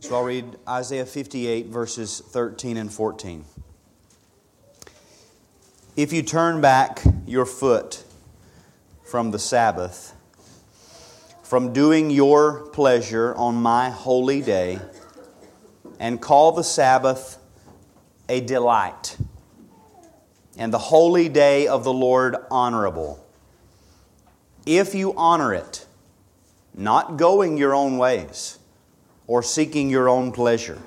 So I'll read Isaiah 58, verses 13 and 14. If you turn back your foot from the Sabbath, from doing your pleasure on my holy day, and call the Sabbath a delight, and the holy day of the Lord honorable, if you honor it, not going your own ways, or seeking your own pleasure,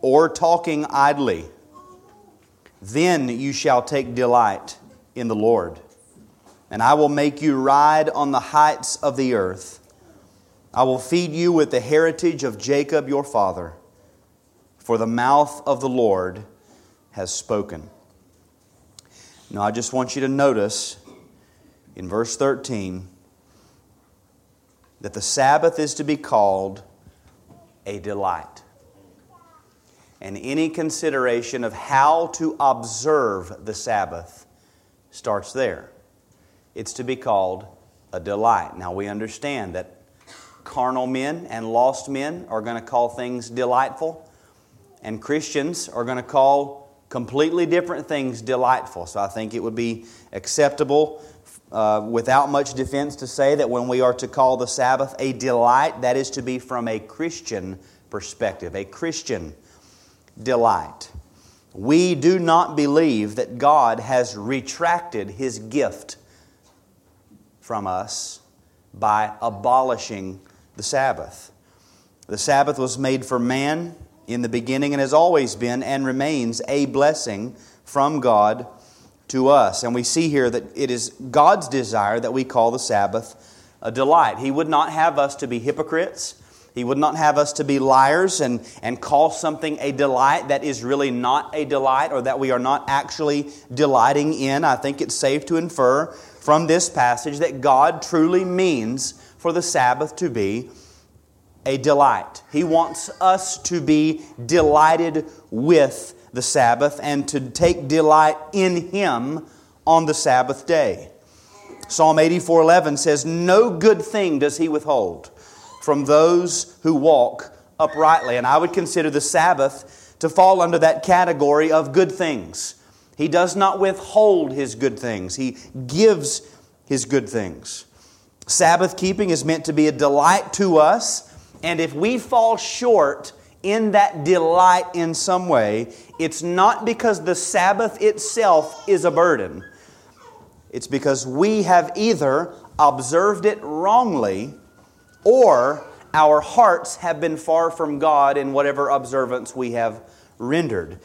or talking idly, then you shall take delight in the Lord. And I will make you ride on the heights of the earth. I will feed you with the heritage of Jacob your father, for the mouth of the Lord has spoken. Now, I just want you to notice in verse 13 that the Sabbath is to be called a delight. And any consideration of how to observe the Sabbath starts there. It's to be called a delight. Now, we understand that carnal men and lost men are going to call things delightful, and Christians are going to call completely different things delightful. So I think it would be acceptable uh, without much defense to say that when we are to call the Sabbath a delight, that is to be from a Christian perspective, a Christian delight. We do not believe that God has retracted his gift from us by abolishing the Sabbath. The Sabbath was made for man in the beginning and has always been and remains a blessing from God to us. And we see here that it is God's desire that we call the Sabbath a delight. He would not have us to be hypocrites. He would not have us to be liars and, and call something a delight that is really not a delight or that we are not actually delighting in. I think it's safe to infer from this passage that God truly means for the Sabbath to be a delight. He wants us to be delighted with the Sabbath and to take delight in Him on the Sabbath day. Psalm 84:11 says, "No good thing does He withhold." from those who walk uprightly. And I would consider the Sabbath to fall under that category of good things. He does not withhold his good things, he gives his good things. Sabbath keeping is meant to be a delight to us, and if we fall short in that delight in some way, it's not because the Sabbath itself is a burden. It's because we have either observed it wrongly or our hearts have been far from God in whatever observance we have rendered.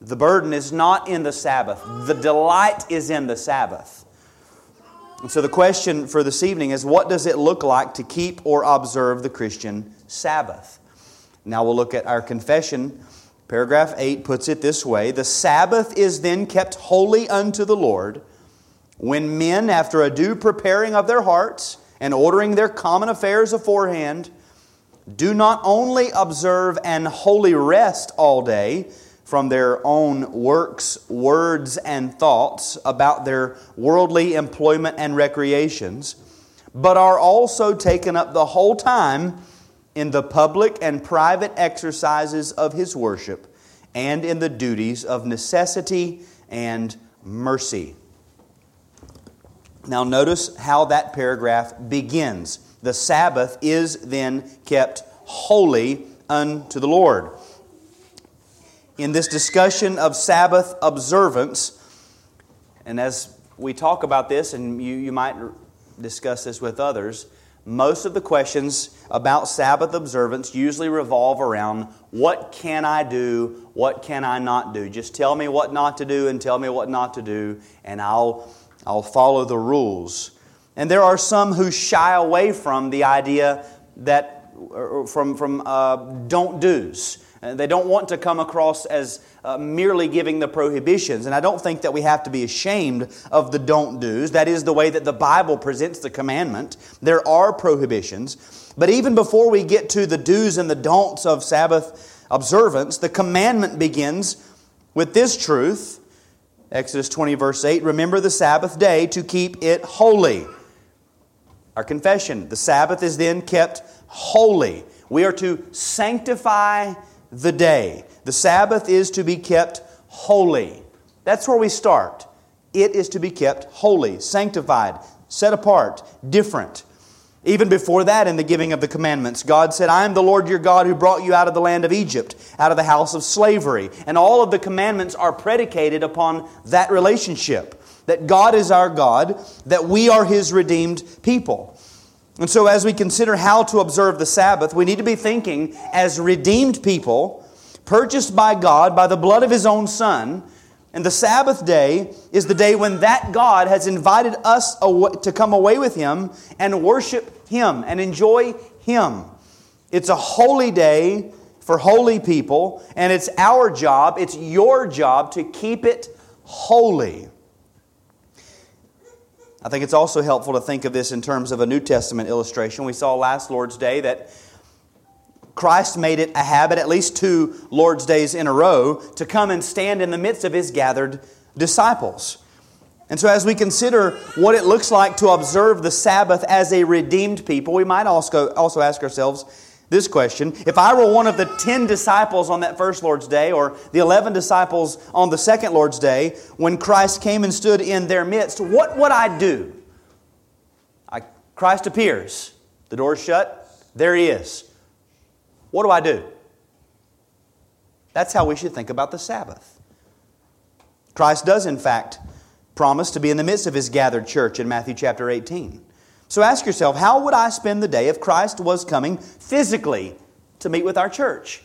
The burden is not in the Sabbath, the delight is in the Sabbath. And so the question for this evening is what does it look like to keep or observe the Christian Sabbath? Now we'll look at our confession. Paragraph 8 puts it this way The Sabbath is then kept holy unto the Lord when men, after a due preparing of their hearts, and ordering their common affairs aforehand, do not only observe an holy rest all day from their own works, words, and thoughts about their worldly employment and recreations, but are also taken up the whole time in the public and private exercises of his worship and in the duties of necessity and mercy. Now, notice how that paragraph begins. The Sabbath is then kept holy unto the Lord. In this discussion of Sabbath observance, and as we talk about this, and you, you might discuss this with others, most of the questions about Sabbath observance usually revolve around what can I do, what can I not do. Just tell me what not to do and tell me what not to do, and I'll I'll follow the rules. And there are some who shy away from the idea that, from, from uh, don't do's. They don't want to come across as uh, merely giving the prohibitions. And I don't think that we have to be ashamed of the don't do's. That is the way that the Bible presents the commandment. There are prohibitions. But even before we get to the do's and the don'ts of Sabbath observance, the commandment begins with this truth Exodus 20, verse 8 Remember the Sabbath day to keep it holy. Our confession the Sabbath is then kept holy. We are to sanctify the day. The Sabbath is to be kept holy. That's where we start. It is to be kept holy, sanctified, set apart, different. Even before that, in the giving of the commandments, God said, I am the Lord your God who brought you out of the land of Egypt, out of the house of slavery. And all of the commandments are predicated upon that relationship that God is our God, that we are his redeemed people. And so, as we consider how to observe the Sabbath, we need to be thinking as redeemed people, purchased by God by the blood of his own Son and the Sabbath day is the day when that God has invited us to come away with Him and worship Him and enjoy Him. It's a holy day for holy people, and it's our job, it's your job to keep it holy. I think it's also helpful to think of this in terms of a New Testament illustration. We saw last Lord's Day that Christ made it a habit, at least two Lord's days in a row, to come and stand in the midst of his gathered disciples. And so, as we consider what it looks like to observe the Sabbath as a redeemed people, we might also, also ask ourselves this question If I were one of the 10 disciples on that first Lord's Day, or the 11 disciples on the second Lord's Day, when Christ came and stood in their midst, what would I do? I, Christ appears, the door's shut, there he is. What do I do? That's how we should think about the Sabbath. Christ does, in fact, promise to be in the midst of his gathered church in Matthew chapter 18. So ask yourself, how would I spend the day if Christ was coming physically to meet with our church,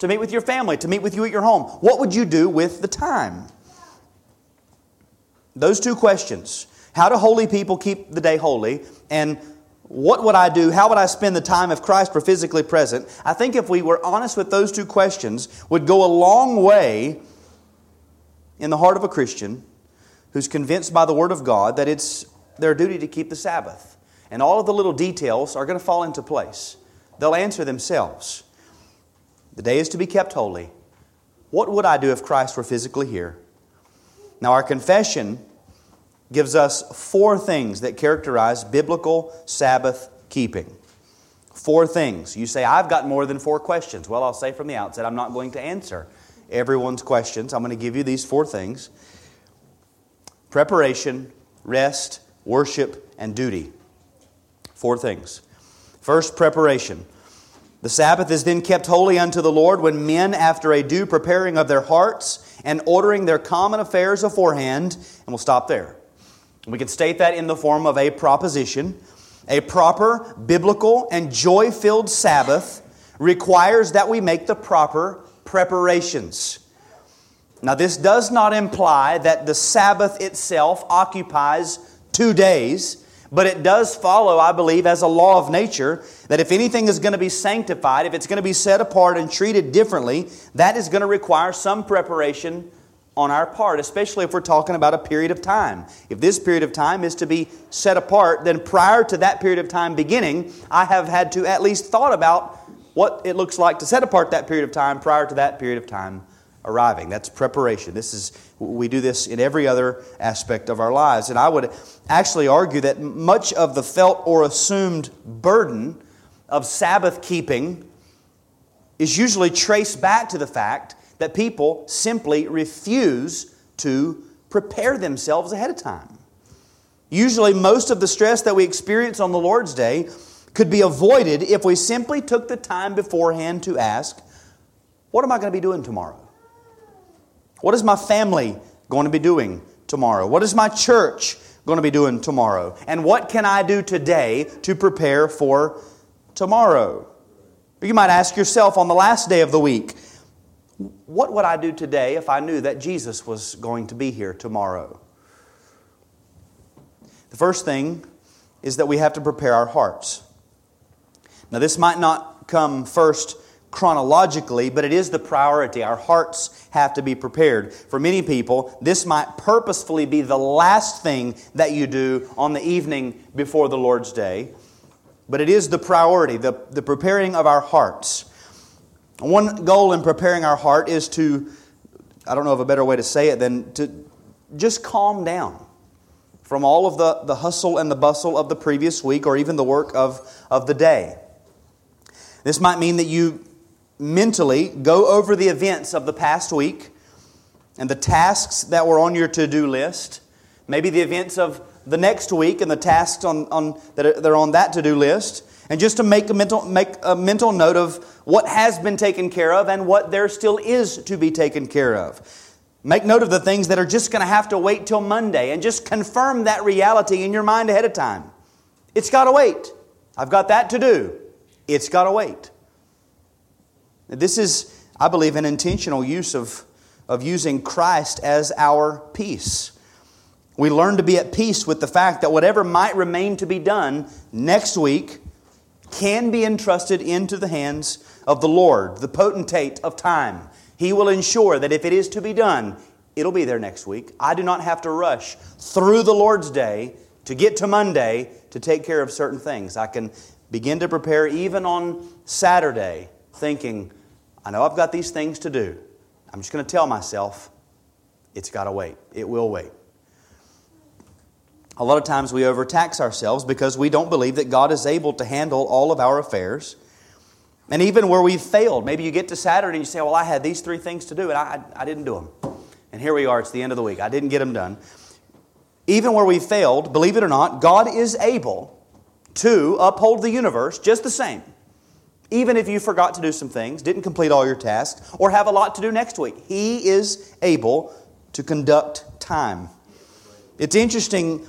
to meet with your family, to meet with you at your home? What would you do with the time? Those two questions how do holy people keep the day holy? And what would I do? How would I spend the time if Christ were physically present? I think if we were honest with those two questions, would go a long way in the heart of a Christian who's convinced by the Word of God that it's their duty to keep the Sabbath. And all of the little details are going to fall into place. They'll answer themselves. The day is to be kept holy. What would I do if Christ were physically here? Now, our confession gives us four things that characterize biblical Sabbath keeping. Four things. You say, I've got more than four questions. Well, I'll say from the outset, I'm not going to answer everyone's questions. I'm going to give you these four things preparation, rest, worship, and duty. Four things. First, preparation. The Sabbath is then kept holy unto the Lord when men, after a due preparing of their hearts and ordering their common affairs aforehand, and we'll stop there. We can state that in the form of a proposition. A proper, biblical, and joy filled Sabbath requires that we make the proper preparations. Now, this does not imply that the Sabbath itself occupies two days, but it does follow, I believe, as a law of nature, that if anything is going to be sanctified, if it's going to be set apart and treated differently, that is going to require some preparation on our part, especially if we're talking about a period of time. If this period of time is to be set apart, then prior to that period of time beginning, I have had to at least thought about what it looks like to set apart that period of time prior to that period of time arriving. That's preparation. This is we do this in every other aspect of our lives. And I would actually argue that much of the felt or assumed burden of Sabbath keeping is usually traced back to the fact that people simply refuse to prepare themselves ahead of time. Usually, most of the stress that we experience on the Lord's Day could be avoided if we simply took the time beforehand to ask, What am I going to be doing tomorrow? What is my family going to be doing tomorrow? What is my church going to be doing tomorrow? And what can I do today to prepare for tomorrow? You might ask yourself on the last day of the week, what would I do today if I knew that Jesus was going to be here tomorrow? The first thing is that we have to prepare our hearts. Now, this might not come first chronologically, but it is the priority. Our hearts have to be prepared. For many people, this might purposefully be the last thing that you do on the evening before the Lord's Day, but it is the priority, the, the preparing of our hearts. One goal in preparing our heart is to, I don't know of a better way to say it than to just calm down from all of the, the hustle and the bustle of the previous week or even the work of, of the day. This might mean that you mentally go over the events of the past week and the tasks that were on your to do list, maybe the events of the next week and the tasks on, on, that, are, that are on that to do list, and just to make a, mental, make a mental note of what has been taken care of and what there still is to be taken care of. Make note of the things that are just going to have to wait till Monday and just confirm that reality in your mind ahead of time. It's got to wait. I've got that to do. It's got to wait. This is, I believe, an intentional use of, of using Christ as our peace. We learn to be at peace with the fact that whatever might remain to be done next week can be entrusted into the hands of the Lord, the potentate of time. He will ensure that if it is to be done, it'll be there next week. I do not have to rush through the Lord's day to get to Monday to take care of certain things. I can begin to prepare even on Saturday, thinking, I know I've got these things to do. I'm just going to tell myself, it's got to wait. It will wait. A lot of times we overtax ourselves because we don't believe that God is able to handle all of our affairs. And even where we've failed, maybe you get to Saturday and you say, Well, I had these three things to do and I, I didn't do them. And here we are, it's the end of the week. I didn't get them done. Even where we've failed, believe it or not, God is able to uphold the universe just the same. Even if you forgot to do some things, didn't complete all your tasks, or have a lot to do next week, He is able to conduct time. It's interesting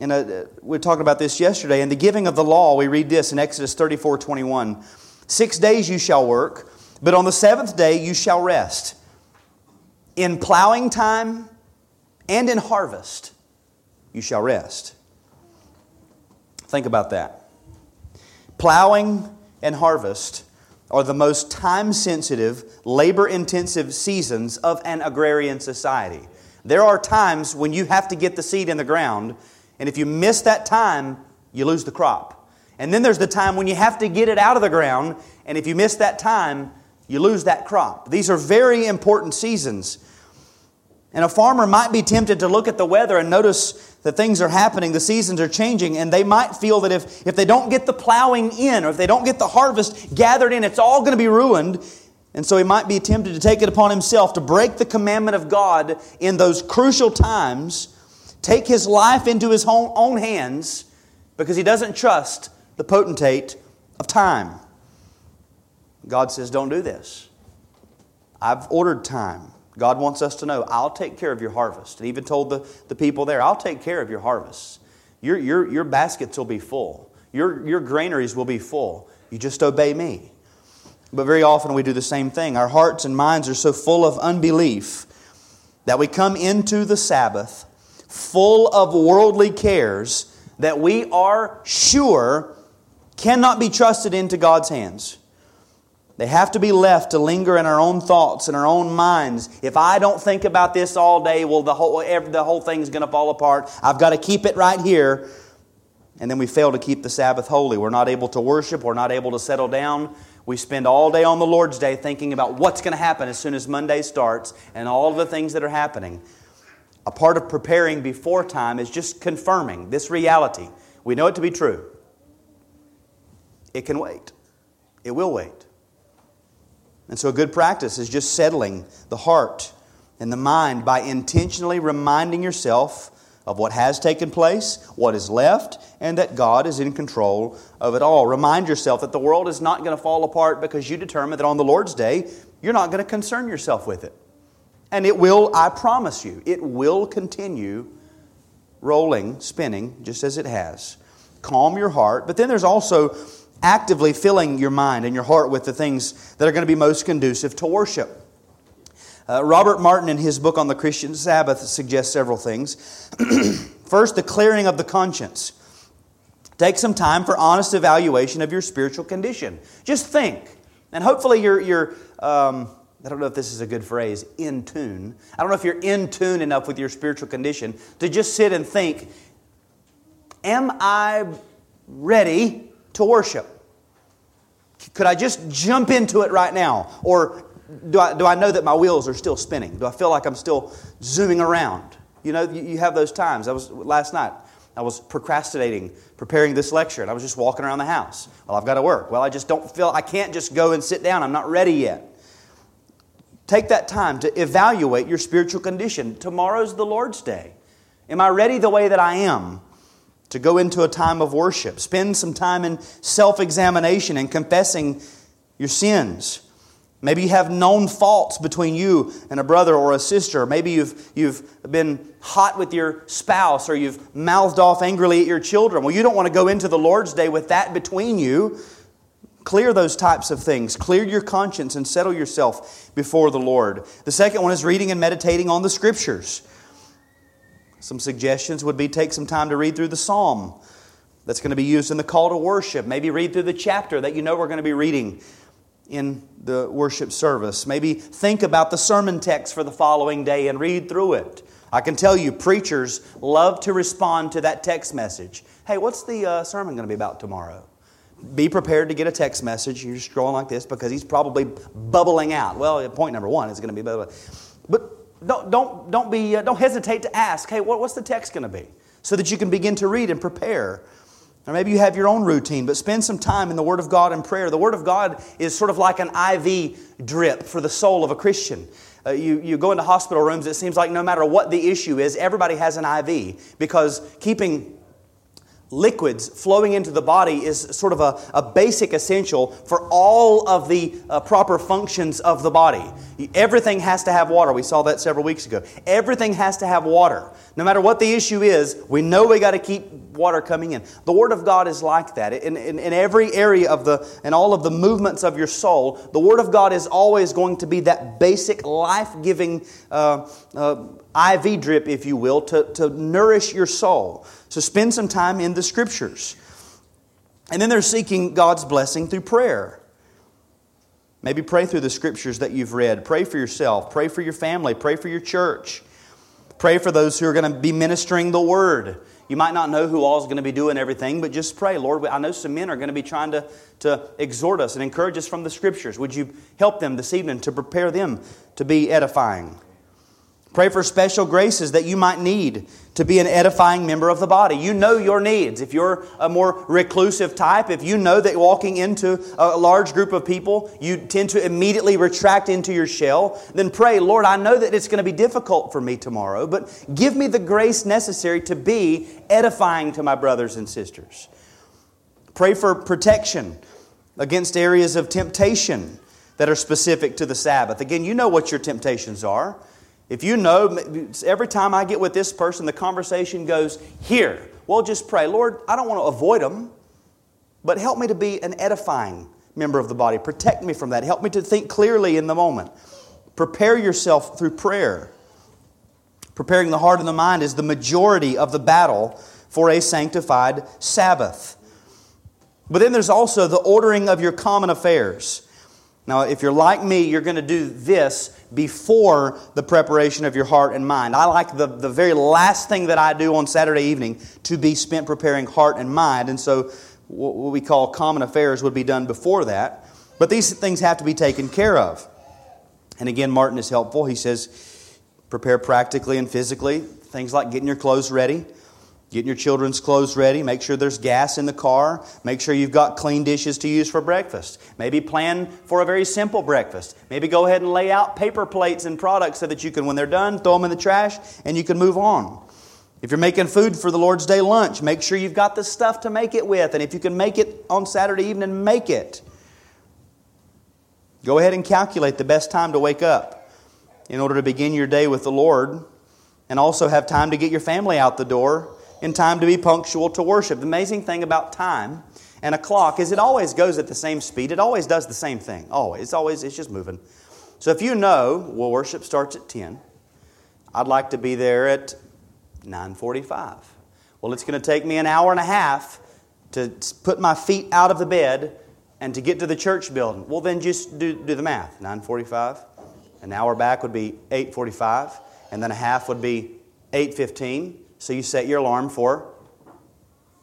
and uh, we were talking about this yesterday. In the giving of the law, we read this in Exodus 34 21. Six days you shall work, but on the seventh day you shall rest. In plowing time and in harvest you shall rest. Think about that. Plowing and harvest are the most time sensitive, labor intensive seasons of an agrarian society. There are times when you have to get the seed in the ground and if you miss that time, you lose the crop. And then there's the time when you have to get it out of the ground, and if you miss that time, you lose that crop. These are very important seasons. And a farmer might be tempted to look at the weather and notice that things are happening, the seasons are changing, and they might feel that if, if they don't get the plowing in or if they don't get the harvest gathered in, it's all going to be ruined. And so he might be tempted to take it upon himself to break the commandment of God in those crucial times take his life into his own hands because he doesn't trust the potentate of time. God says, Don't do this. I've ordered time. God wants us to know, I'll take care of your harvest. And even told the, the people there, I'll take care of your harvests. Your, your, your baskets will be full, your, your granaries will be full. You just obey me. But very often we do the same thing. Our hearts and minds are so full of unbelief that we come into the Sabbath full of worldly cares that we are sure cannot be trusted into God's hands. They have to be left to linger in our own thoughts and our own minds. If I don't think about this all day, well, the whole, the whole thing's going to fall apart. I've got to keep it right here. And then we fail to keep the Sabbath holy. We're not able to worship. We're not able to settle down. We spend all day on the Lord's Day thinking about what's going to happen as soon as Monday starts and all the things that are happening. A part of preparing before time is just confirming this reality. We know it to be true. It can wait, it will wait. And so, a good practice is just settling the heart and the mind by intentionally reminding yourself of what has taken place, what is left, and that God is in control of it all. Remind yourself that the world is not going to fall apart because you determine that on the Lord's day, you're not going to concern yourself with it. And it will, I promise you, it will continue rolling, spinning, just as it has. Calm your heart. But then there's also actively filling your mind and your heart with the things that are going to be most conducive to worship. Uh, Robert Martin, in his book on the Christian Sabbath, suggests several things. First, the clearing of the conscience. Take some time for honest evaluation of your spiritual condition. Just think. And hopefully, you're, you're um, I don't know if this is a good phrase, in tune. I don't know if you're in tune enough with your spiritual condition to just sit and think, Am I ready to worship? Could I just jump into it right now? Or do I, do I know that my wheels are still spinning? Do I feel like I'm still zooming around? You know, you, you have those times. I was last night. I was procrastinating preparing this lecture and I was just walking around the house. Well, I've got to work. Well, I just don't feel, I can't just go and sit down. I'm not ready yet. Take that time to evaluate your spiritual condition. Tomorrow's the Lord's day. Am I ready the way that I am to go into a time of worship? Spend some time in self examination and confessing your sins. Maybe you have known faults between you and a brother or a sister. Maybe you've, you've been hot with your spouse or you've mouthed off angrily at your children. Well, you don't want to go into the Lord's Day with that between you. Clear those types of things. Clear your conscience and settle yourself before the Lord. The second one is reading and meditating on the Scriptures. Some suggestions would be take some time to read through the Psalm that's going to be used in the call to worship. Maybe read through the chapter that you know we're going to be reading in the worship service. Maybe think about the sermon text for the following day and read through it. I can tell you, preachers love to respond to that text message. Hey, what's the uh, sermon going to be about tomorrow? be prepared to get a text message. You're scrolling like this because he's probably bubbling out. Well, point number one is going to be bubbling. But don't, don't, don't, be, uh, don't hesitate to ask, hey, what, what's the text going to be? So that you can begin to read and prepare. Or maybe you have your own routine, but spend some time in the Word of God and prayer. The Word of God is sort of like an IV drip for the soul of a Christian. Uh, you, you go into hospital rooms, it seems like no matter what the issue is, everybody has an IV because keeping liquids flowing into the body is sort of a, a basic essential for all of the uh, proper functions of the body. Everything has to have water. We saw that several weeks ago. Everything has to have water. No matter what the issue is, we know we got to keep water coming in. The Word of God is like that. In, in, in every area of the, and all of the movements of your soul, the Word of God is always going to be that basic life giving uh, uh, IV drip, if you will, to, to nourish your soul. So spend some time in the Scriptures. And then they're seeking God's blessing through prayer. Maybe pray through the Scriptures that you've read. Pray for yourself. Pray for your family. Pray for your church. Pray for those who are going to be ministering the Word. You might not know who all is going to be doing everything, but just pray. Lord, I know some men are going to be trying to, to exhort us and encourage us from the Scriptures. Would you help them this evening to prepare them to be edifying? Pray for special graces that you might need to be an edifying member of the body. You know your needs. If you're a more reclusive type, if you know that walking into a large group of people, you tend to immediately retract into your shell, then pray, Lord, I know that it's going to be difficult for me tomorrow, but give me the grace necessary to be edifying to my brothers and sisters. Pray for protection against areas of temptation that are specific to the Sabbath. Again, you know what your temptations are. If you know, every time I get with this person, the conversation goes here. Well, just pray, Lord, I don't want to avoid them, but help me to be an edifying member of the body. Protect me from that. Help me to think clearly in the moment. Prepare yourself through prayer. Preparing the heart and the mind is the majority of the battle for a sanctified Sabbath. But then there's also the ordering of your common affairs. Now, if you're like me, you're going to do this before the preparation of your heart and mind. I like the, the very last thing that I do on Saturday evening to be spent preparing heart and mind. And so, what we call common affairs would be done before that. But these things have to be taken care of. And again, Martin is helpful. He says, prepare practically and physically. Things like getting your clothes ready, Getting your children's clothes ready. Make sure there's gas in the car. Make sure you've got clean dishes to use for breakfast. Maybe plan for a very simple breakfast. Maybe go ahead and lay out paper plates and products so that you can, when they're done, throw them in the trash and you can move on. If you're making food for the Lord's Day lunch, make sure you've got the stuff to make it with. And if you can make it on Saturday evening, make it. Go ahead and calculate the best time to wake up in order to begin your day with the Lord and also have time to get your family out the door in time to be punctual to worship. The amazing thing about time and a clock is it always goes at the same speed. It always does the same thing. Always. It's always, it's just moving. So if you know, well, worship starts at 10, I'd like to be there at 945. Well, it's going to take me an hour and a half to put my feet out of the bed and to get to the church building. Well, then just do, do the math. 945. An hour back would be 845. And then a half would be 815. So you set your alarm for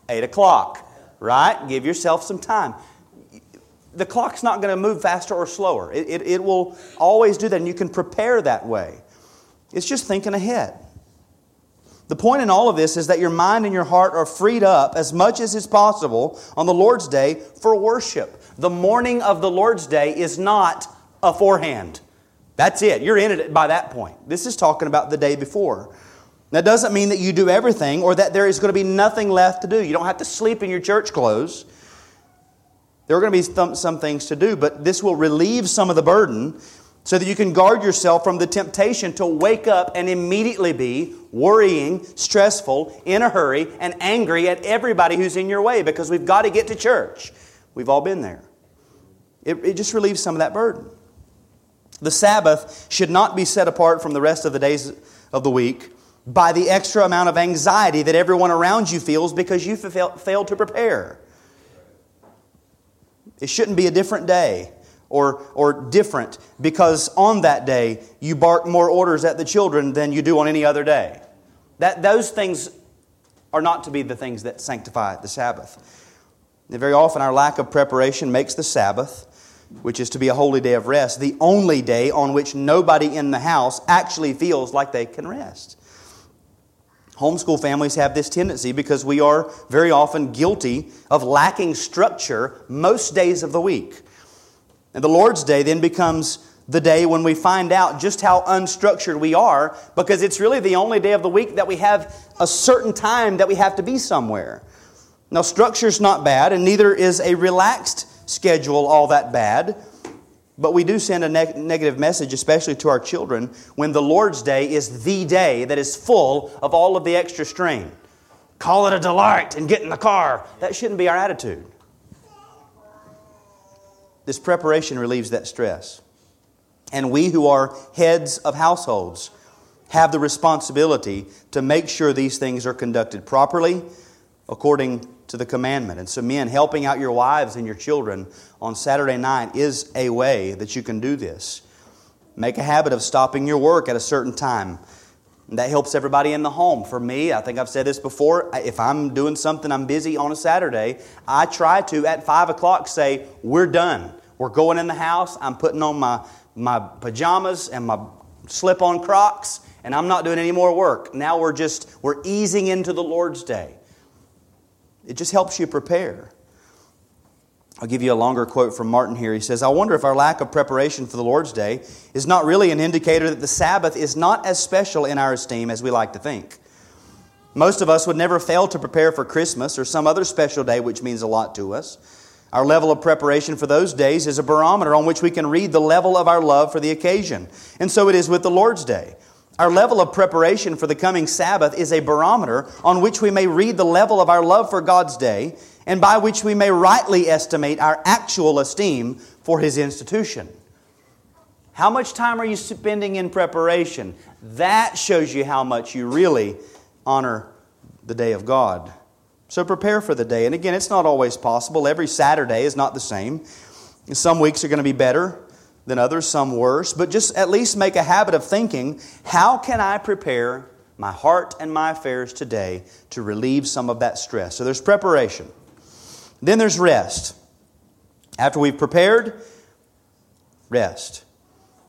8 o'clock, right? Give yourself some time. The clock's not going to move faster or slower, it, it, it will always do that, and you can prepare that way. It's just thinking ahead. The point in all of this is that your mind and your heart are freed up as much as is possible on the Lord's day for worship. The morning of the Lord's day is not a forehand. That's it. You're in it by that point. This is talking about the day before. That doesn't mean that you do everything or that there is going to be nothing left to do. You don't have to sleep in your church clothes. There are going to be some, things to do, but this will relieve some of the burden so that you can guard yourself from the temptation to wake up and immediately be worrying, stressful, in a hurry, and angry at everybody who's in your way because we've got to get to church. We've all been there. It, it just relieves some of that burden. The Sabbath should not be set apart from the rest of the days of the week by the extra amount of anxiety that everyone around you feels because you failed to prepare. It shouldn't be a different day or, or different because on that day you bark more orders at the children than you do on any other day. That, those things are not to be the things that sanctify the Sabbath. And very often, our lack of preparation makes the Sabbath, which is to be a holy day of rest, the only day on which nobody in the house actually feels like they can rest. Homeschool families have this tendency because we are very often guilty of lacking structure most days of the week. And the Lord's Day then becomes the day when we find out just how unstructured we are because it's really the only day of the week that we have a certain time that we have to be somewhere. Now, structure's not bad, and neither is a relaxed schedule all that bad. But we do send a neg- negative message, especially to our children, when the Lord's Day is the day that is full of all of the extra strain. Call it a delight and get in the car. That shouldn't be our attitude. This preparation relieves that stress. And we who are heads of households have the responsibility to make sure these things are conducted properly according to the commandment. And so, men, helping out your wives and your children on Saturday night is a way that you can do this. Make a habit of stopping your work at a certain time. That helps everybody in the home. For me, I think I've said this before. If I'm doing something, I'm busy on a Saturday, I try to, at 5 o'clock, say, We're done. We're going in the house. I'm putting on my, my pajamas and my slip on crocs, and I'm not doing any more work. Now we're just, we're easing into the Lord's day. It just helps you prepare. I'll give you a longer quote from Martin here. He says, I wonder if our lack of preparation for the Lord's Day is not really an indicator that the Sabbath is not as special in our esteem as we like to think. Most of us would never fail to prepare for Christmas or some other special day which means a lot to us. Our level of preparation for those days is a barometer on which we can read the level of our love for the occasion. And so it is with the Lord's Day. Our level of preparation for the coming Sabbath is a barometer on which we may read the level of our love for God's day and by which we may rightly estimate our actual esteem for His institution. How much time are you spending in preparation? That shows you how much you really honor the day of God. So prepare for the day. And again, it's not always possible. Every Saturday is not the same. Some weeks are going to be better than others, some worse. But just at least make a habit of thinking how can I prepare my heart and my affairs today to relieve some of that stress? So there's preparation. Then there's rest. After we've prepared, rest.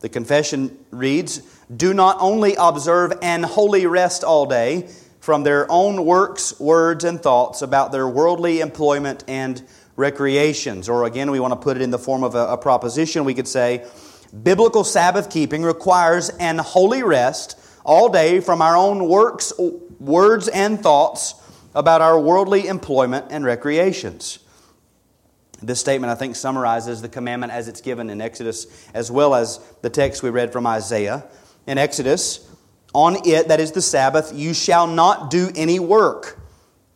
The confession reads Do not only observe an holy rest all day from their own works, words, and thoughts about their worldly employment and recreations. Or again, we want to put it in the form of a, a proposition. We could say, Biblical Sabbath keeping requires an holy rest all day from our own works, words, and thoughts about our worldly employment and recreations. This statement, I think, summarizes the commandment as it's given in Exodus, as well as the text we read from Isaiah. In Exodus, on it, that is the Sabbath, you shall not do any work.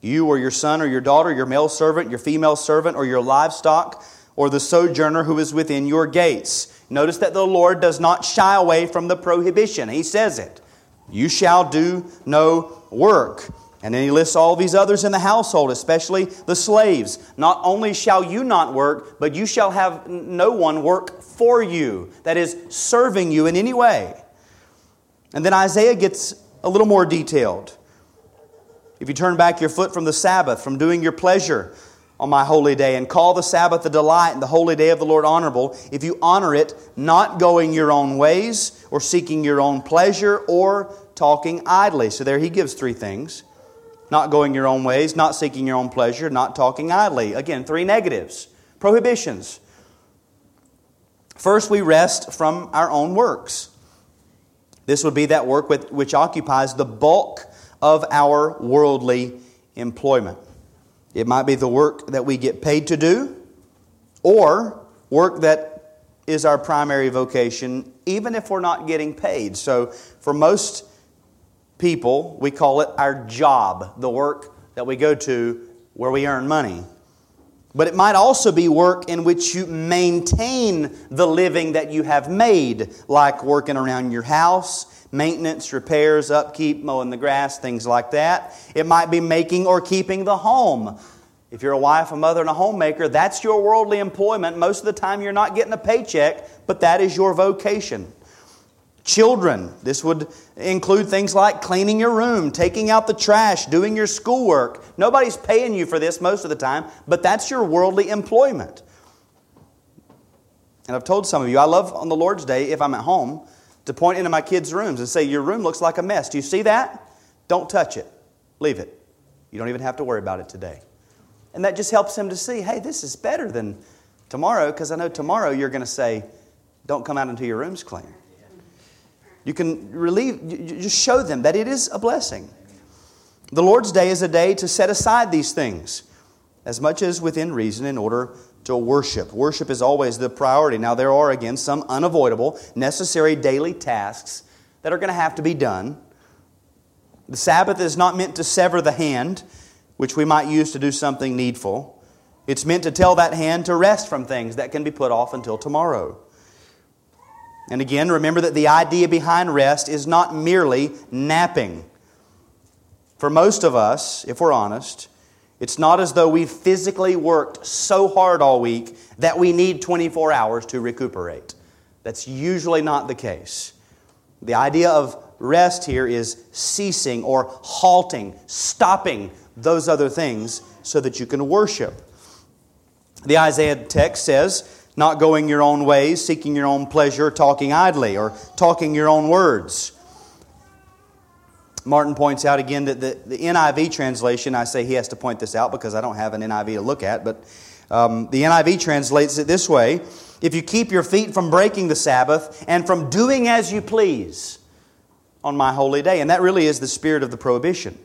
You or your son or your daughter, your male servant, your female servant, or your livestock, or the sojourner who is within your gates. Notice that the Lord does not shy away from the prohibition. He says it. You shall do no work. And then he lists all these others in the household, especially the slaves. Not only shall you not work, but you shall have no one work for you, that is, serving you in any way. And then Isaiah gets a little more detailed. If you turn back your foot from the Sabbath, from doing your pleasure on my holy day, and call the Sabbath a delight and the holy day of the Lord honorable, if you honor it, not going your own ways or seeking your own pleasure or talking idly. So there he gives three things not going your own ways, not seeking your own pleasure, not talking idly. Again, three negatives, prohibitions. First, we rest from our own works. This would be that work which occupies the bulk of our worldly employment. It might be the work that we get paid to do, or work that is our primary vocation, even if we're not getting paid. So, for most people, we call it our job, the work that we go to where we earn money. But it might also be work in which you maintain the living that you have made, like working around your house, maintenance, repairs, upkeep, mowing the grass, things like that. It might be making or keeping the home. If you're a wife, a mother, and a homemaker, that's your worldly employment. Most of the time, you're not getting a paycheck, but that is your vocation. Children, this would include things like cleaning your room, taking out the trash, doing your schoolwork. Nobody's paying you for this most of the time, but that's your worldly employment. And I've told some of you, I love on the Lord's Day, if I'm at home, to point into my kids' rooms and say, Your room looks like a mess. Do you see that? Don't touch it. Leave it. You don't even have to worry about it today. And that just helps them to see, hey, this is better than tomorrow, because I know tomorrow you're going to say, Don't come out until your room's clean. You can relieve, just show them that it is a blessing. The Lord's Day is a day to set aside these things as much as within reason in order to worship. Worship is always the priority. Now, there are, again, some unavoidable, necessary daily tasks that are going to have to be done. The Sabbath is not meant to sever the hand, which we might use to do something needful. It's meant to tell that hand to rest from things that can be put off until tomorrow. And again, remember that the idea behind rest is not merely napping. For most of us, if we're honest, it's not as though we've physically worked so hard all week that we need 24 hours to recuperate. That's usually not the case. The idea of rest here is ceasing or halting, stopping those other things so that you can worship. The Isaiah text says, not going your own ways, seeking your own pleasure, talking idly, or talking your own words. Martin points out again that the, the NIV translation, I say he has to point this out because I don't have an NIV to look at, but um, the NIV translates it this way If you keep your feet from breaking the Sabbath and from doing as you please on my holy day. And that really is the spirit of the prohibition.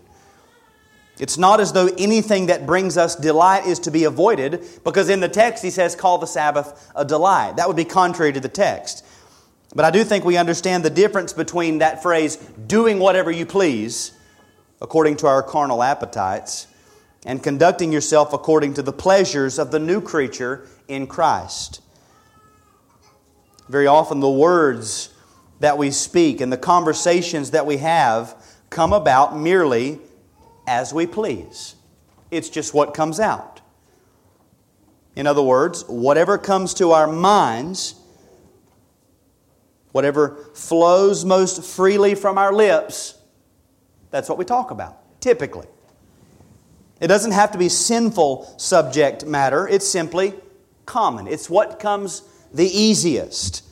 It's not as though anything that brings us delight is to be avoided, because in the text he says, call the Sabbath a delight. That would be contrary to the text. But I do think we understand the difference between that phrase, doing whatever you please, according to our carnal appetites, and conducting yourself according to the pleasures of the new creature in Christ. Very often, the words that we speak and the conversations that we have come about merely as we please. It's just what comes out. In other words, whatever comes to our minds, whatever flows most freely from our lips, that's what we talk about, typically. It doesn't have to be sinful subject matter, it's simply common. It's what comes the easiest.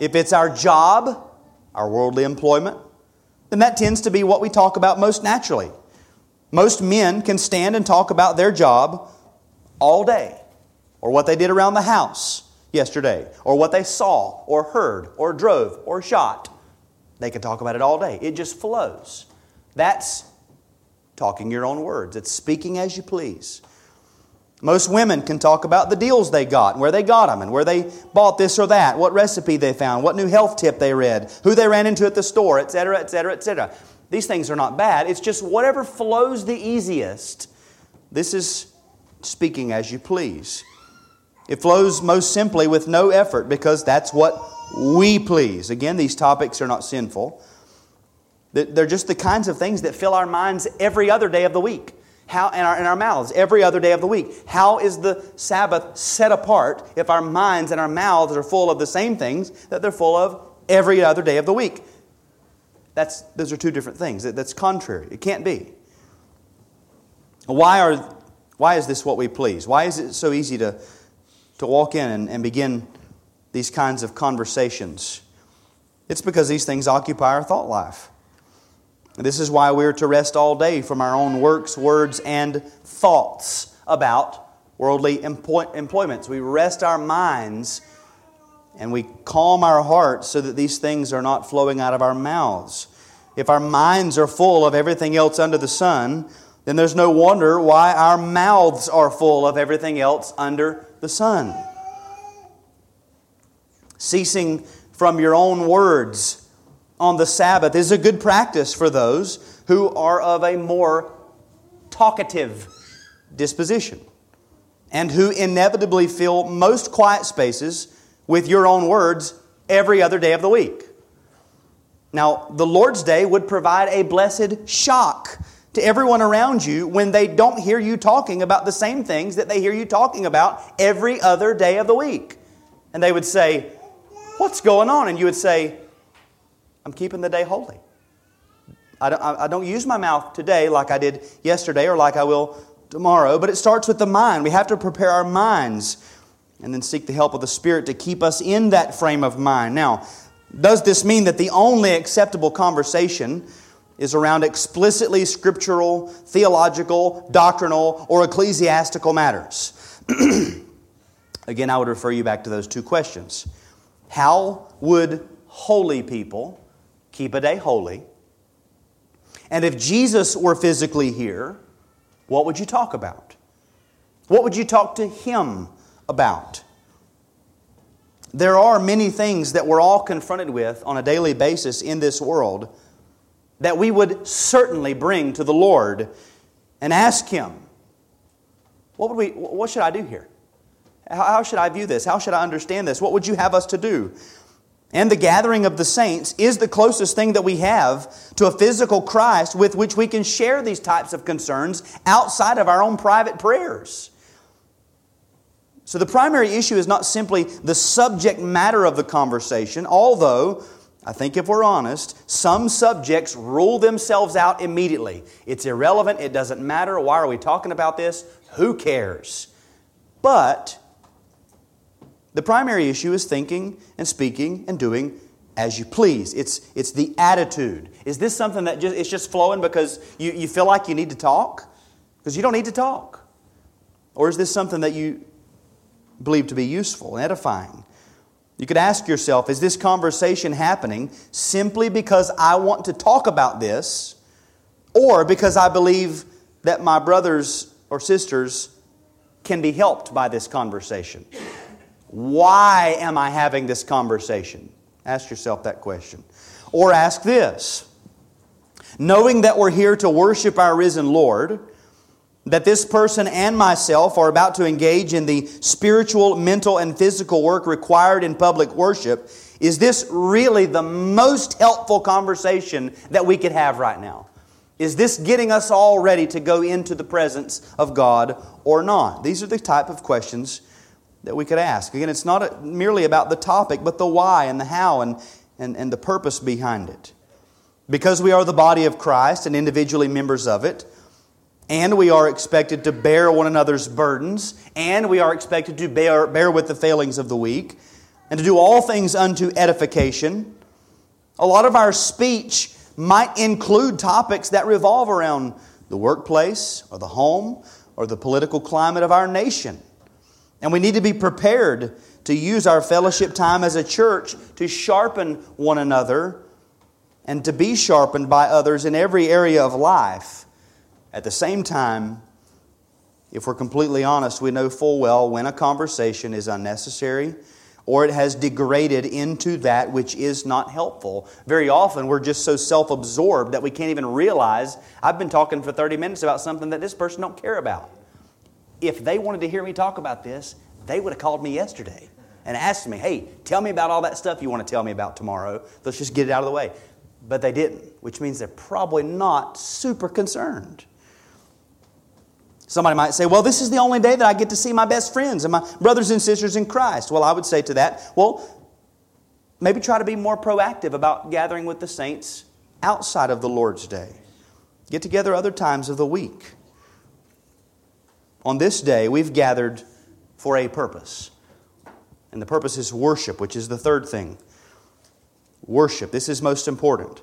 If it's our job, our worldly employment, then that tends to be what we talk about most naturally. Most men can stand and talk about their job all day, or what they did around the house yesterday, or what they saw, or heard, or drove, or shot. They can talk about it all day. It just flows. That's talking your own words, it's speaking as you please. Most women can talk about the deals they got, and where they got them, and where they bought this or that, what recipe they found, what new health tip they read, who they ran into at the store, etc., etc., etc. These things are not bad. It's just whatever flows the easiest. This is speaking as you please. It flows most simply with no effort because that's what we please. Again, these topics are not sinful. They're just the kinds of things that fill our minds every other day of the week how, in, our, our mouths every other day of the week. How is the Sabbath set apart if our minds and our mouths are full of the same things that they're full of every other day of the week? That's, those are two different things. That's contrary. It can't be. Why, are, why is this what we please? Why is it so easy to, to walk in and, and begin these kinds of conversations? It's because these things occupy our thought life. This is why we're to rest all day from our own works, words, and thoughts about worldly employments. We rest our minds and we calm our hearts so that these things are not flowing out of our mouths. If our minds are full of everything else under the sun, then there's no wonder why our mouths are full of everything else under the sun. Ceasing from your own words on the Sabbath is a good practice for those who are of a more talkative disposition and who inevitably fill most quiet spaces with your own words every other day of the week. Now, the Lord's Day would provide a blessed shock to everyone around you when they don't hear you talking about the same things that they hear you talking about every other day of the week. And they would say, What's going on? And you would say, I'm keeping the day holy. I don't, I don't use my mouth today like I did yesterday or like I will tomorrow, but it starts with the mind. We have to prepare our minds and then seek the help of the Spirit to keep us in that frame of mind. Now, does this mean that the only acceptable conversation is around explicitly scriptural, theological, doctrinal, or ecclesiastical matters? Again, I would refer you back to those two questions. How would holy people keep a day holy. And if Jesus were physically here, what would you talk about? What would you talk to him about? There are many things that we're all confronted with on a daily basis in this world that we would certainly bring to the Lord and ask Him, what, would we, what should I do here? How should I view this? How should I understand this? What would you have us to do? And the gathering of the saints is the closest thing that we have to a physical Christ with which we can share these types of concerns outside of our own private prayers. So, the primary issue is not simply the subject matter of the conversation, although, I think if we're honest, some subjects rule themselves out immediately. It's irrelevant, it doesn't matter. Why are we talking about this? Who cares? But the primary issue is thinking and speaking and doing as you please. It's, it's the attitude. Is this something that just, it's just flowing because you, you feel like you need to talk? Because you don't need to talk. Or is this something that you believe to be useful and edifying? You could ask yourself is this conversation happening simply because I want to talk about this, or because I believe that my brothers or sisters can be helped by this conversation? Why am I having this conversation? Ask yourself that question. Or ask this Knowing that we're here to worship our risen Lord, that this person and myself are about to engage in the spiritual, mental, and physical work required in public worship, is this really the most helpful conversation that we could have right now? Is this getting us all ready to go into the presence of God or not? These are the type of questions that we could ask. Again, it's not merely about the topic, but the why and the how and, and, and the purpose behind it. Because we are the body of Christ and individually members of it, and we are expected to bear one another's burdens, and we are expected to bear, bear with the failings of the weak, and to do all things unto edification. A lot of our speech might include topics that revolve around the workplace, or the home, or the political climate of our nation. And we need to be prepared to use our fellowship time as a church to sharpen one another and to be sharpened by others in every area of life. At the same time, if we're completely honest, we know full well when a conversation is unnecessary or it has degraded into that which is not helpful. Very often, we're just so self absorbed that we can't even realize I've been talking for 30 minutes about something that this person don't care about if they wanted to hear me talk about this, they would have called me yesterday and asked me, hey, tell me about all that stuff you want to tell me about tomorrow. Let's just get it out of the way. But they didn't, which means they're probably not super concerned. Somebody might say, well, this is the only day that I get to see my best friends and my brothers and sisters in Christ. Well, I would say to that, well, maybe try to be more proactive about gathering with the saints outside of the Lord's day. Get together other times of the week on this day, we've gathered for a purpose. And the purpose is worship, which is the third thing. worship. This is most important.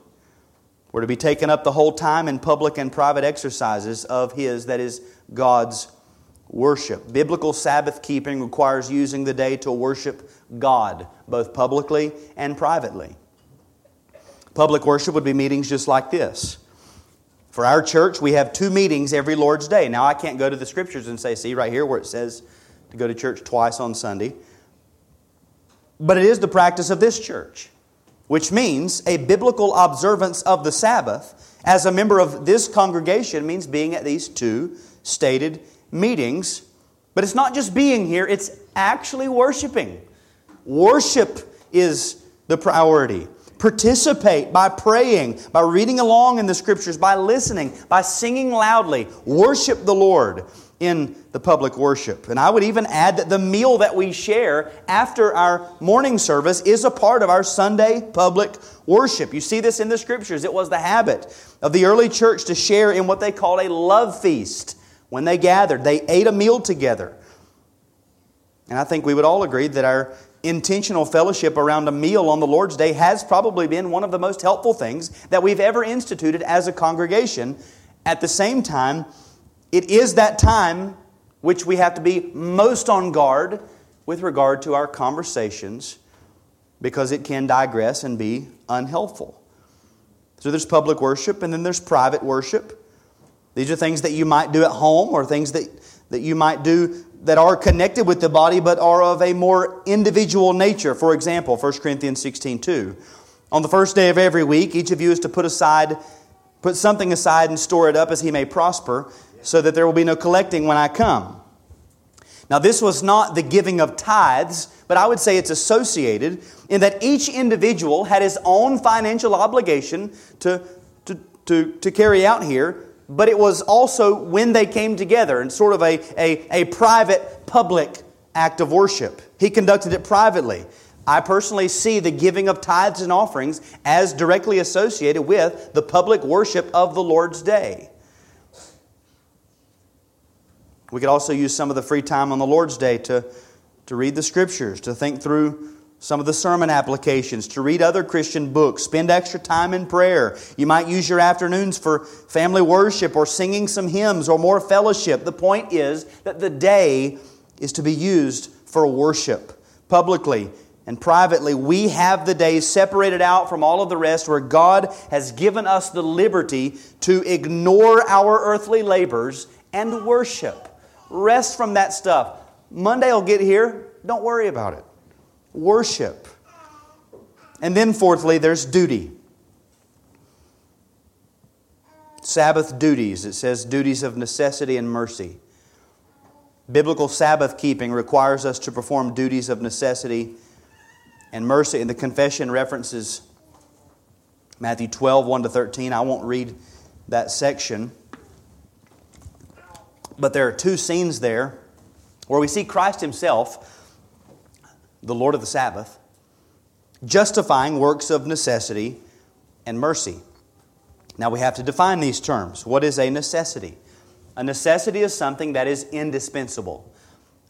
We're to be taken up the whole time in public and private exercises of His, that is, God's worship. Biblical Sabbath keeping requires using the day to worship God, both publicly and privately. Public worship would be meetings just like this. For our church, we have two meetings every Lord's Day. Now, I can't go to the scriptures and say, see, right here where it says to go to church twice on Sunday. But it is the practice of this church, which means a biblical observance of the Sabbath as a member of this congregation means being at these two stated meetings. But it's not just being here, it's actually worshiping. Worship is the priority. Participate by praying, by reading along in the scriptures, by listening, by singing loudly. Worship the Lord in the public worship. And I would even add that the meal that we share after our morning service is a part of our Sunday public worship. You see this in the scriptures. It was the habit of the early church to share in what they called a love feast. When they gathered, they ate a meal together. And I think we would all agree that our intentional fellowship around a meal on the Lord's Day has probably been one of the most helpful things that we've ever instituted as a congregation. At the same time, it is that time which we have to be most on guard with regard to our conversations because it can digress and be unhelpful. So there's public worship and then there's private worship. These are things that you might do at home or things that, that you might do that are connected with the body but are of a more individual nature. For example, 1 Corinthians 16 2. On the first day of every week, each of you is to put aside, put something aside and store it up as he may prosper, so that there will be no collecting when I come. Now, this was not the giving of tithes, but I would say it's associated in that each individual had his own financial obligation to, to, to, to carry out here but it was also when they came together in sort of a, a, a private, public act of worship. He conducted it privately. I personally see the giving of tithes and offerings as directly associated with the public worship of the Lord's Day. We could also use some of the free time on the Lord's Day to, to read the Scriptures, to think through some of the sermon applications, to read other Christian books, spend extra time in prayer. You might use your afternoons for family worship or singing some hymns or more fellowship. The point is that the day is to be used for worship publicly and privately. We have the day separated out from all of the rest where God has given us the liberty to ignore our earthly labors and worship. Rest from that stuff. Monday will get here. Don't worry about it worship. And then, fourthly, there's duty. Sabbath duties. It says duties of necessity and mercy. Biblical Sabbath keeping requires us to perform duties of necessity and mercy. And the confession references Matthew 12, 1 to 13. I won't read that section. But there are two scenes there where we see Christ Himself the Lord of the Sabbath, justifying works of necessity and mercy. Now we have to define these terms. What is a necessity? A necessity is something that is indispensable.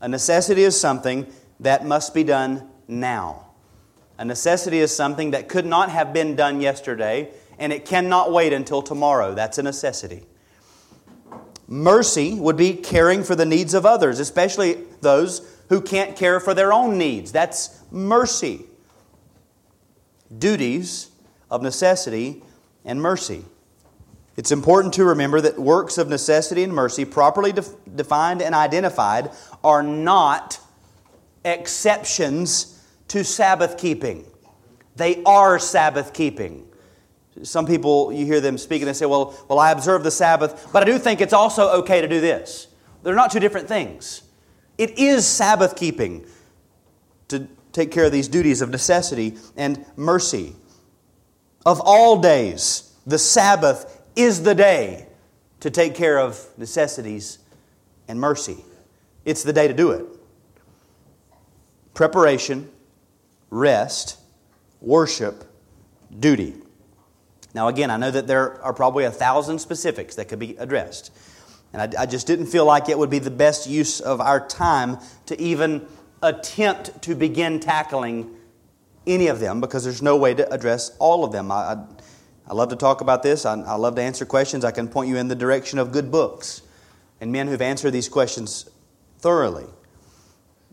A necessity is something that must be done now. A necessity is something that could not have been done yesterday and it cannot wait until tomorrow. That's a necessity. Mercy would be caring for the needs of others, especially those who can't care for their own needs. That's mercy. Duties of necessity and mercy. It's important to remember that works of necessity and mercy, properly def- defined and identified, are not exceptions to Sabbath keeping. They are Sabbath keeping. Some people, you hear them speak and they say, well, well, I observe the Sabbath, but I do think it's also okay to do this. They're not two different things. It is Sabbath keeping to take care of these duties of necessity and mercy. Of all days, the Sabbath is the day to take care of necessities and mercy. It's the day to do it. Preparation, rest, worship, duty. Now, again, I know that there are probably a thousand specifics that could be addressed. And I, I just didn't feel like it would be the best use of our time to even attempt to begin tackling any of them because there's no way to address all of them. I, I, I love to talk about this. I, I love to answer questions. I can point you in the direction of good books and men who've answered these questions thoroughly.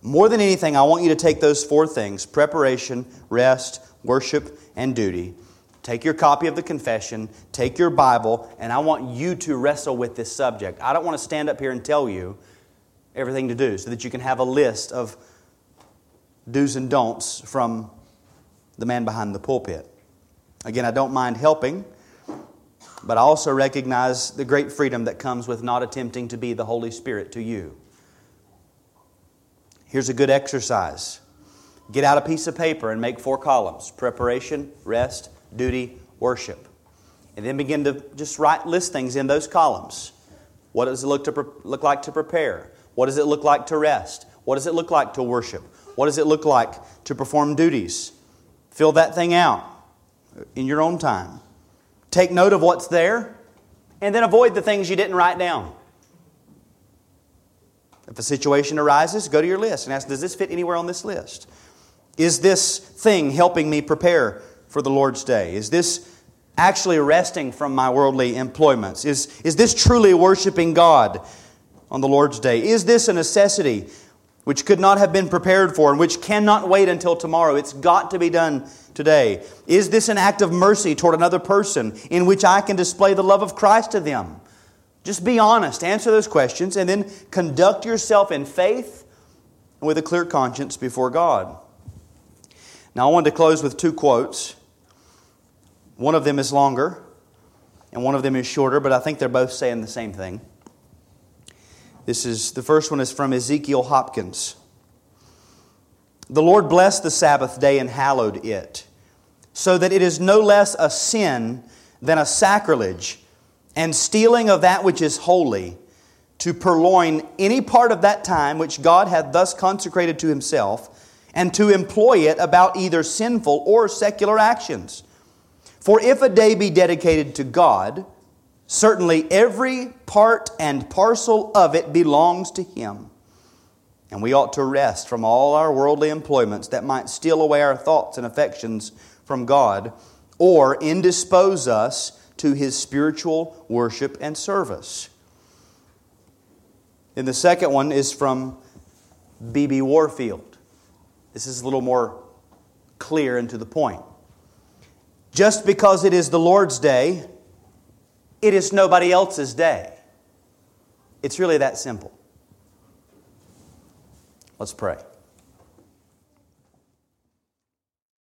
More than anything, I want you to take those four things preparation, rest, worship, and duty. Take your copy of the confession, take your Bible, and I want you to wrestle with this subject. I don't want to stand up here and tell you everything to do so that you can have a list of do's and don'ts from the man behind the pulpit. Again, I don't mind helping, but I also recognize the great freedom that comes with not attempting to be the Holy Spirit to you. Here's a good exercise get out a piece of paper and make four columns preparation, rest, duty, worship. And then begin to just write, list things in those columns. What does it look, to, look like to prepare? What does it look like to rest? What does it look like to worship? What does it look like to perform duties? Fill that thing out in your own time. Take note of what's there, and then avoid the things you didn't write down. If a situation arises, go to your list and ask Does this fit anywhere on this list? Is this thing helping me prepare for the Lord's day? Is this actually resting from my worldly employments? Is, is this truly worshiping God on the Lord's day? Is this a necessity which could not have been prepared for and which cannot wait until tomorrow? It's got to be done today. Is this an act of mercy toward another person in which I can display the love of Christ to them? Just be honest, answer those questions, and then conduct yourself in faith and with a clear conscience before God. Now, I wanted to close with two quotes. One of them is longer, and one of them is shorter, but I think they're both saying the same thing. This is the first one is from Ezekiel Hopkins. The Lord blessed the Sabbath day and hallowed it, so that it is no less a sin than a sacrilege and stealing of that which is holy to purloin any part of that time which God hath thus consecrated to himself and to employ it about either sinful or secular actions. For if a day be dedicated to God, certainly every part and parcel of it belongs to Him. And we ought to rest from all our worldly employments that might steal away our thoughts and affections from God or indispose us to His spiritual worship and service. And the second one is from B.B. Warfield. This is a little more clear and to the point. Just because it is the Lord's day, it is nobody else's day. It's really that simple. Let's pray.